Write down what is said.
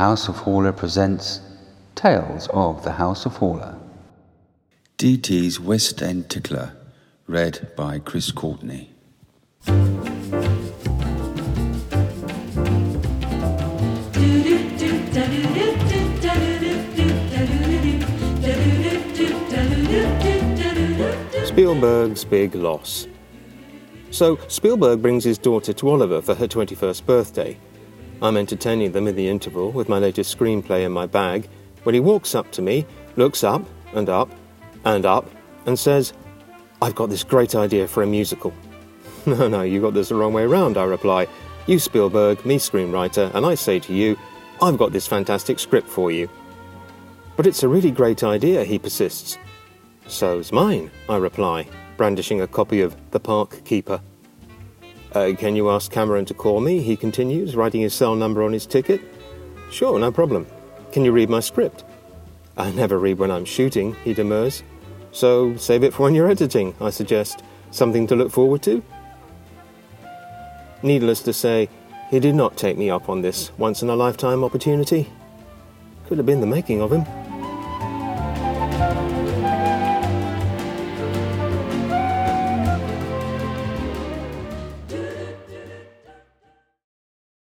House of Horla presents Tales of the House of Horla. DT's West End Tickler, read by Chris Courtenay. Spielberg's big loss. So, Spielberg brings his daughter to Oliver for her 21st birthday. I'm entertaining them in the interval with my latest screenplay in my bag when he walks up to me, looks up and up and up, and says, I've got this great idea for a musical. No, no, you got this the wrong way round, I reply. You, Spielberg, me, screenwriter, and I say to you, I've got this fantastic script for you. But it's a really great idea, he persists. So's mine, I reply, brandishing a copy of The Park Keeper. Uh, can you ask Cameron to call me? He continues, writing his cell number on his ticket. Sure, no problem. Can you read my script? I never read when I'm shooting, he demurs. So save it for when you're editing, I suggest. Something to look forward to? Needless to say, he did not take me up on this once in a lifetime opportunity. Could have been the making of him.